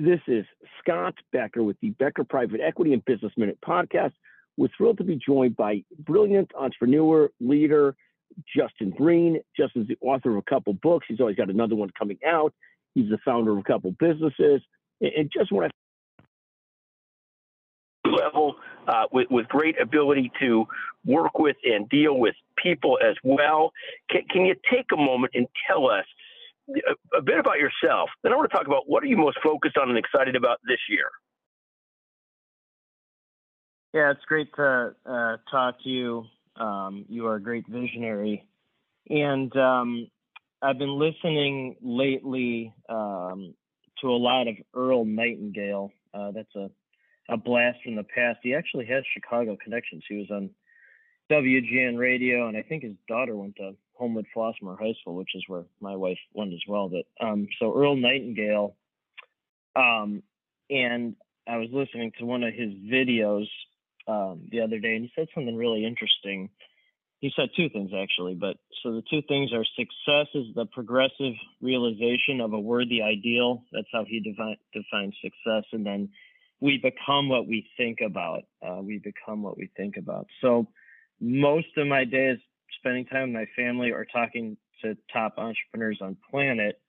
This is Scott Becker with the Becker Private Equity and Business Minute podcast. We're thrilled to be joined by brilliant entrepreneur, leader, Justin Breen. Justin's the author of a couple books. He's always got another one coming out. He's the founder of a couple businesses. And just want to level uh, with, with great ability to work with and deal with people as well. Can, can you take a moment and tell us a, bit about yourself? Then I want to talk about what are you most focused on and excited about this year? Yeah, it's great to uh, talk to you. Um, you are a great visionary. And um, I've been listening lately um, to a lot of Earl Nightingale. Uh, that's a, a blast from the past. He actually has Chicago connections. He was on WGN radio, and I think his daughter went to Homewood Flossmoor High School, which is where my wife went as well. But um, so Earl Nightingale, um, and I was listening to one of his videos um, the other day, and he said something really interesting. He said two things actually, but so the two things are success is the progressive realization of a worthy ideal. That's how he defi- defines success, and then we become what we think about. Uh, we become what we think about. So most of my day is spending time with my family or talking to top entrepreneurs on planet,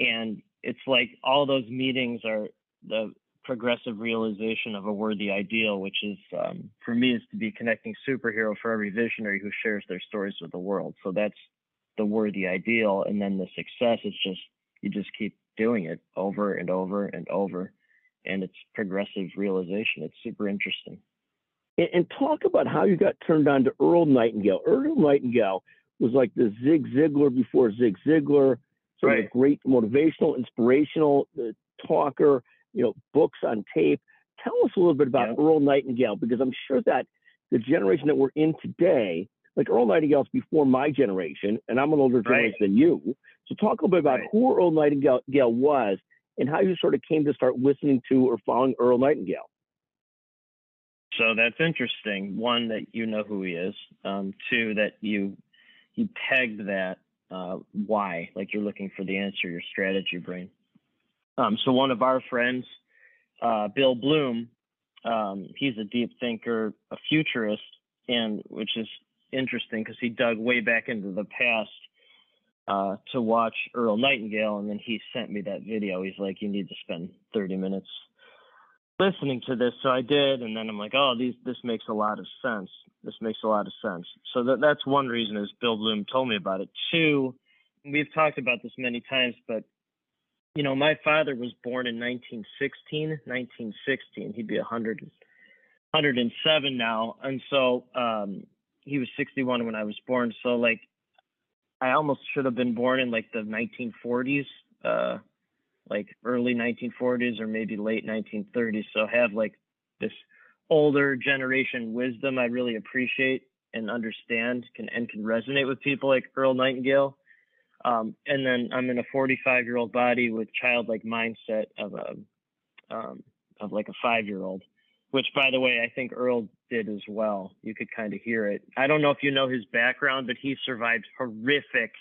and it's like all those meetings are the progressive realization of a worthy ideal, which is um, for me is to be connecting superhero for every visionary who shares their stories with the world. So that's the worthy ideal, and then the success is just you just keep doing it over and over and over, and it's progressive realization. It's super interesting. And, and talk about how you got turned on to Earl Nightingale. Earl Nightingale was like the Zig Ziglar before Zig Ziglar, sort right. of a great motivational, inspirational uh, talker you know, books on tape. Tell us a little bit about yeah. Earl Nightingale because I'm sure that the generation that we're in today, like Earl Nightingale's before my generation, and I'm an older generation right. than you. So talk a little bit about right. who Earl Nightingale was and how you sort of came to start listening to or following Earl Nightingale. So that's interesting. One that you know who he is. Um, two that you you pegged that uh, why, like you're looking for the answer, your strategy brain. Um, so one of our friends, uh, Bill Bloom, um, he's a deep thinker, a futurist, and which is interesting because he dug way back into the past uh, to watch Earl Nightingale, and then he sent me that video. He's like, "You need to spend 30 minutes listening to this." So I did, and then I'm like, "Oh, these this makes a lot of sense. This makes a lot of sense." So that that's one reason is Bill Bloom told me about it. Two, we've talked about this many times, but you know, my father was born in 1916, 1916. He'd be 100, 107 now. And so um, he was 61 when I was born. So, like, I almost should have been born in like the 1940s, uh, like early 1940s or maybe late 1930s. So, have like this older generation wisdom I really appreciate and understand can and can resonate with people like Earl Nightingale um, and then I'm in a 45 year old body with childlike mindset of a um, of like a five year old, which by the way I think Earl did as well. You could kind of hear it. I don't know if you know his background, but he survived horrific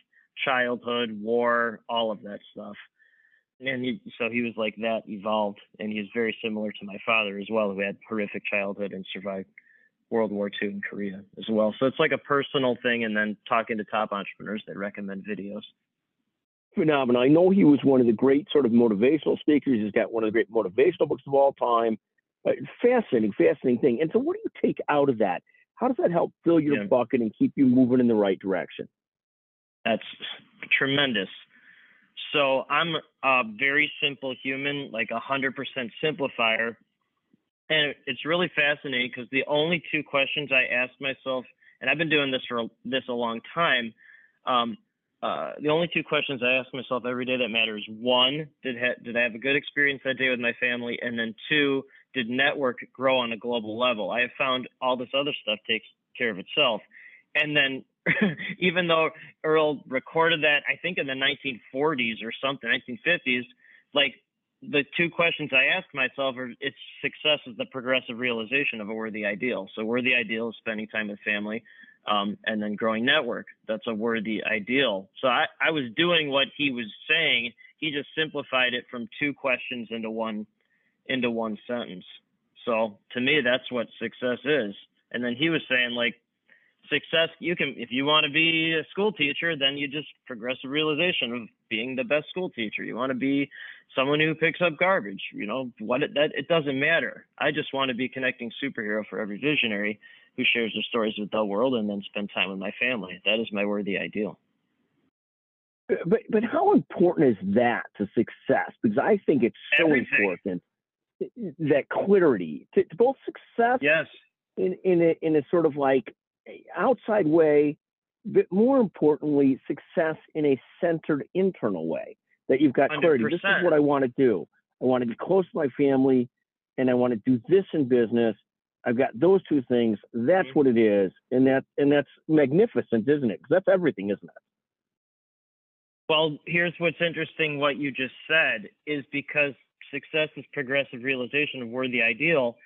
childhood, war, all of that stuff. And he, so he was like that evolved, and he's very similar to my father as well, who had horrific childhood and survived World War II in Korea as well. So it's like a personal thing, and then talking to top entrepreneurs that recommend videos. Phenomenal. I know he was one of the great sort of motivational speakers. He's got one of the great motivational books of all time. Uh, fascinating, fascinating thing. And so, what do you take out of that? How does that help fill your yeah. bucket and keep you moving in the right direction? That's tremendous. So I'm a very simple human, like a hundred percent simplifier and it's really fascinating because the only two questions I ask myself, and I've been doing this for this a long time. Um, uh, the only two questions I ask myself every day that matters: one, did ha- did I have a good experience that day with my family, and then two, did network grow on a global level? I have found all this other stuff takes care of itself, and then even though Earl recorded that, I think in the 1940s or something, 1950s, like the two questions I ask myself are its success is the progressive realization of a worthy ideal. So worthy ideal is spending time with family, um, and then growing network. That's a worthy ideal. So I, I was doing what he was saying he just simplified it from two questions into one into one sentence. So to me, that's what success is. And then he was saying like success you can if you want to be a school teacher then you just progressive realization of being the best school teacher. You want to be someone who picks up garbage you know what it, that it doesn't matter. I just want to be connecting superhero for every visionary who shares their stories with the world and then spend time with my family. That is my worthy ideal. But but how important is that to success? Because i think it's so Everything. important that clarity to, to both success yes. in in a, in a sort of like outside way, but more importantly, success in a centered internal way. That you've got clarity. 100%. This is what I want to do. I want to be close to my family, and I want to do this in business. I've got those two things. That's Mhm. what it is, and that and that's magnificent, isn't it? Because that's everything, isn't it? Well, here's what's interesting what you just said is because success is progressive realization of worthy ideal.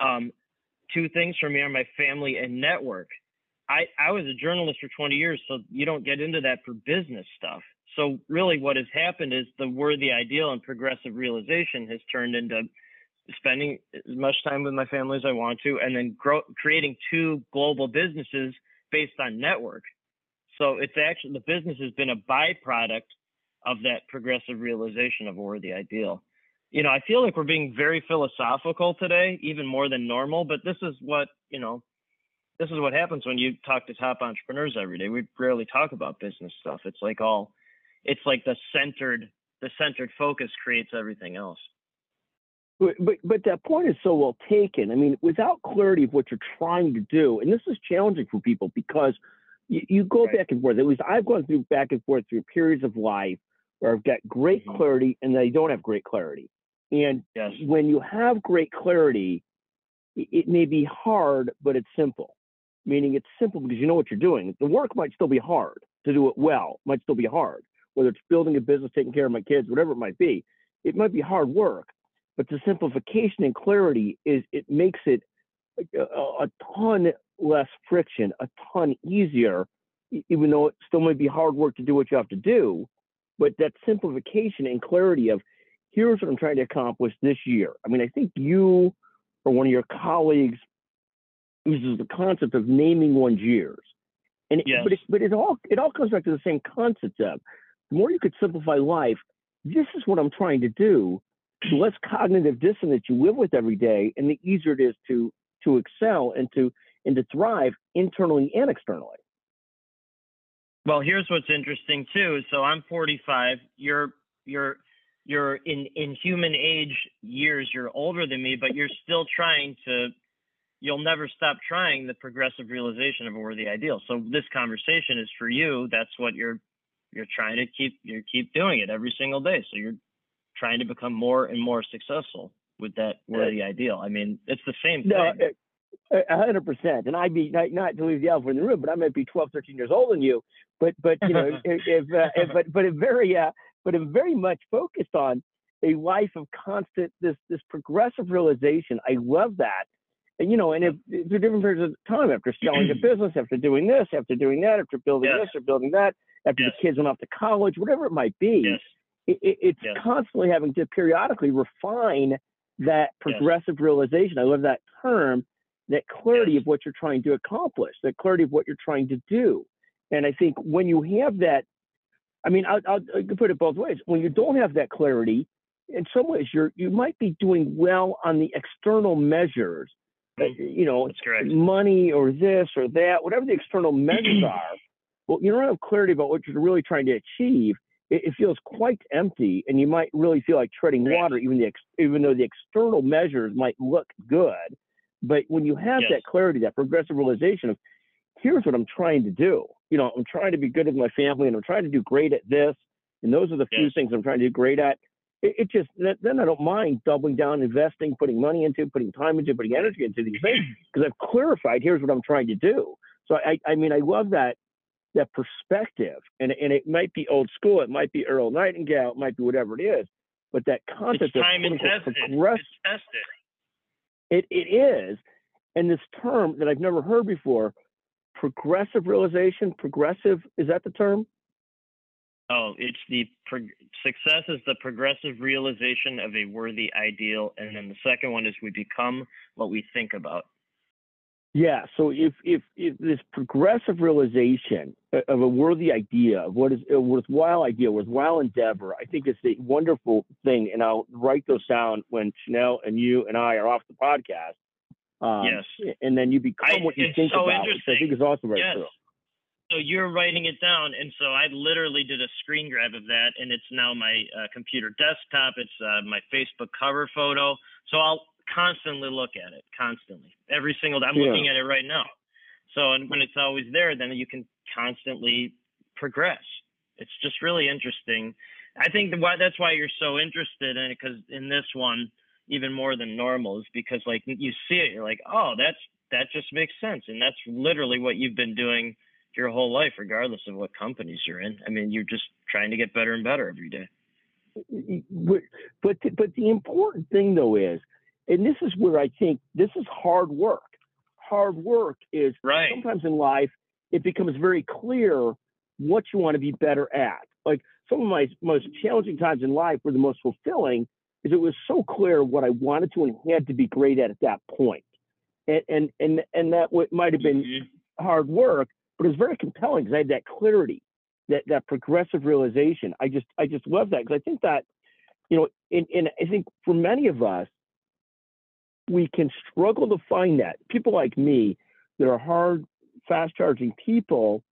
Um, two things for me are my family and network. I, I was a journalist for 20 years, so you don't get into that for business stuff. So really what has happened is the worthy ideal and progressive realization has turned into spending as much time with my family as I want to, and then grow, creating two global businesses based on network. So it's actually the business has been a byproduct of that progressive realization of a worthy ideal. You know, I feel like we're being very philosophical today, even more than normal, but this is what, you know, this is what happens when you talk to top entrepreneurs every day. We rarely talk about business stuff. It's like all it's like the centered the centered focus creates everything else. But, but but that point is so well taken. I mean, without clarity of what you're trying to do, and this is challenging for people because you, you go Right. back and forth. At least I've gone through back and forth through periods of life where I've got great Mhm. clarity and I don't have great clarity. And Yes. when you have great clarity, it, it may be hard, but it's simple. Meaning it's simple because you know what you're doing. The work might still be hard to do it well, might still be hard. Whether it's building a business, taking care of my kids, whatever it might be, it might be hard work. But the simplification and clarity is it makes it a, a ton less friction, a ton easier, even though it still might be hard work to do what you have to do. But that simplification and clarity of here's what I'm trying to accomplish this year. I mean, I think you or one of your colleagues uses the concept of naming one's years. And it- but it, but it all it all comes back to the same concept of the more you could simplify life, this is what I'm trying to do. The less cognitive dissonance you live with every day, and the easier it is to to excel and to and to thrive internally and externally. Well, here's what's interesting too. So I'm 45. You're you're you're in in human age years. You're older than me, but you're still trying to. You'll never stop trying the progressive realization of a worthy ideal. So this conversation is for you. That's what you're you're trying to keep you keep doing it every single day. So you're trying to become more and more successful with that worthy ideal. I mean, it's the same thing. No, a- a hundred percent. And I'd be not, not to leave the elephant in the room, but I might be 12, 13 years older than you. But but you know, if, if, uh, if but but very uh, but I'm very much focused on a life of constant this this progressive realization. I love that. And you know, and if through different periods of time, after selling a business, after doing this, after doing that, after building Yes. this or building that, after Yes. the kids went off to college, whatever it might be, yes. it, it, it's constantly having to periodically refine that progressive realization. I love that term, that clarity of what you're trying to accomplish, that clarity of what you're trying to do. And I think when you have that, I mean, I'll, I'll, I can put it both ways. When you don't have that clarity, in some ways, you're you might be doing well on the external measures, Uh, you know, money or this or that, whatever the external measures are. Well, you don't have clarity about what you're really trying to achieve. It, it feels quite empty, and you might really feel like treading water, even the ex, even though the external measures might look good. But when you have Yes. that clarity, that progressive realization of, here's what I'm trying to do. You know, I'm trying to be good with my family, and I'm trying to do great at this, and those are the few things I'm trying to do great at. It, it just then I don't mind doubling down, investing, putting money into, putting time into, putting energy into these things because I've clarified here's what I'm trying to do. So I, I mean, I love that that perspective, and and it might be old school, it might be Earl Nightingale, it might be whatever it is, but that concept It's time of tested. progress, It's tested. it it is, and this term that I've never heard before, progressive realization, progressive is that the term? Oh, it's the prog- success is the progressive realization of a worthy ideal, and then the second one is we become what we think about. Yeah. So if if if this progressive realization of a worthy idea of what is a worthwhile idea, worthwhile endeavor, I think it's a wonderful thing, and I'll write those down when Chanel and you and I are off the podcast. Um, yes. And then you become I, what you think so about, which I think is also very yes. true. So you're writing it down, and so I literally did a screen grab of that, and it's now my uh, computer desktop. It's uh, my Facebook cover photo. So I'll constantly look at it, constantly, every single day. I'm yeah. looking at it right now. So and when it's always there, then you can constantly progress. It's just really interesting. I think the, why that's why you're so interested in it, because in this one, even more than normal, is because like you see it, you're like, oh, that's that just makes sense, and that's literally what you've been doing your whole life, regardless of what companies you're in. I mean, you're just trying to get better and better every day. But but the, but the important thing though is, and this is where I think this is hard work. Hard work is right. sometimes in life it becomes very clear what you want to be better at. Like some of my most challenging times in life were the most fulfilling is it was so clear what I wanted to and had to be great at at that. And and and, and that might have been mm-hmm. hard work, but it was very compelling because I had that clarity, that that progressive realization. I just I just love that because I think that, you know, and, and I think for many of us, we can struggle to find that. People like me that are hard, fast charging people.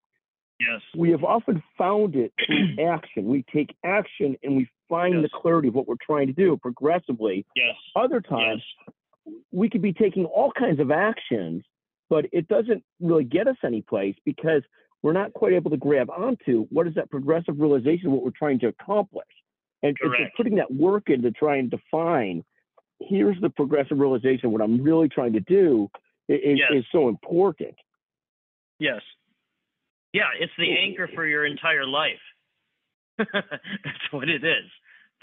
Yes. We have often found it through action. We take action and we find yes. the clarity of what we're trying to do progressively. Yes. Other times yes. we could be taking all kinds of actions but it doesn't really get us anyplace because we're not quite able to grab onto what is that progressive realization of what we're trying to accomplish. And, putting that work in to try and define here's the progressive realization what I'm really trying to do is, yes. is so important. Yes. Yeah, it's the anchor for your entire life. That's what it is.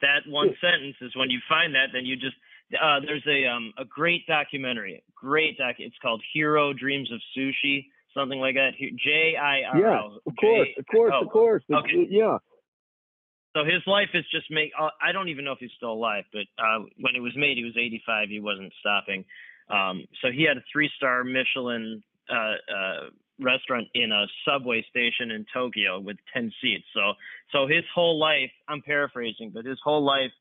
That one sentence is when you find that, then you just uh, there's a um, a great documentary, great doc. It's called Jiro Dreams of Sushi, something like that. J I R O. Yeah, of course, of course, of course. Okay. Yeah. So his life is just make. Uh, I don't even know if he's still alive, but uh, when it was made, he was 85. He wasn't stopping. Um, so he had a three-star Michelin uh, uh, restaurant in a subway station in Tokyo with 10 seats. So, so his whole life. I'm paraphrasing, but his whole life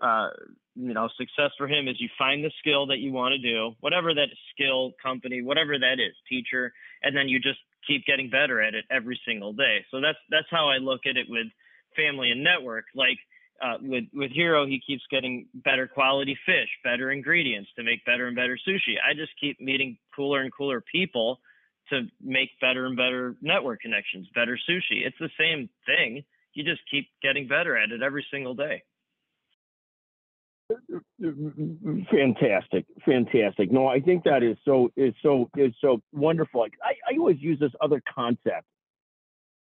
uh, you know, success for him is you find the skill that you want to do, whatever that skill, company, whatever that is, teacher, and then you just keep getting better at it every single day. So that's that's how I look at it with family and network. Like uh, with with Jiro, he keeps getting better quality fish, better ingredients to make better and better sushi. I just keep meeting cooler and cooler people to make better and better network connections, better sushi. It's the same thing. You just keep getting better at it every single day. Fantastic, fantastic. No, I think that is so is so is so wonderful. Like, I, I always use this other concept.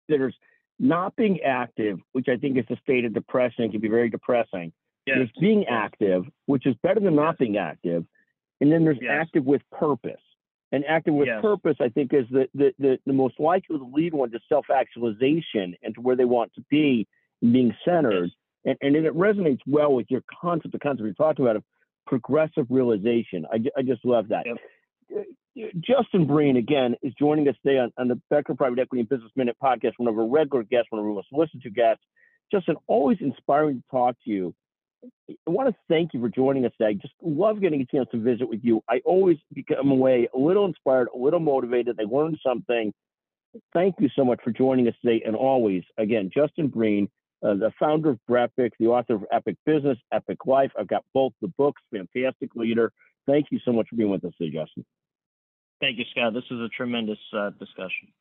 There's not being active, which I think is a state of depression. It can be very depressing. Yes. There's being active, which is better than not being active. And then there's yes. active with purpose. And active with yes. purpose, I think, is the, the, the, the most likely to lead one to self actualization and to where they want to be, being centered and, and it resonates well with your concept, the concept you're talking about of progressive realization. I, I just love that. Yep. Uh, Justin Breen, again, is joining us today on, on the Becker Private Equity and Business Minute podcast, one of our regular guests, one of our most listened to guests. Justin, always inspiring to talk to you. I want to thank you for joining us today. Just love getting a chance to visit with you. I always become away a little inspired, a little motivated. I learned something. Thank you so much for joining us today. And always, again, Justin Breen, uh, the founder of BrEpic, the author of Epic Business, Epic Life. I've got both the books. Fantastic leader. Thank you so much for being with us today, Justin. Thank you, Scott. This is a tremendous uh, discussion.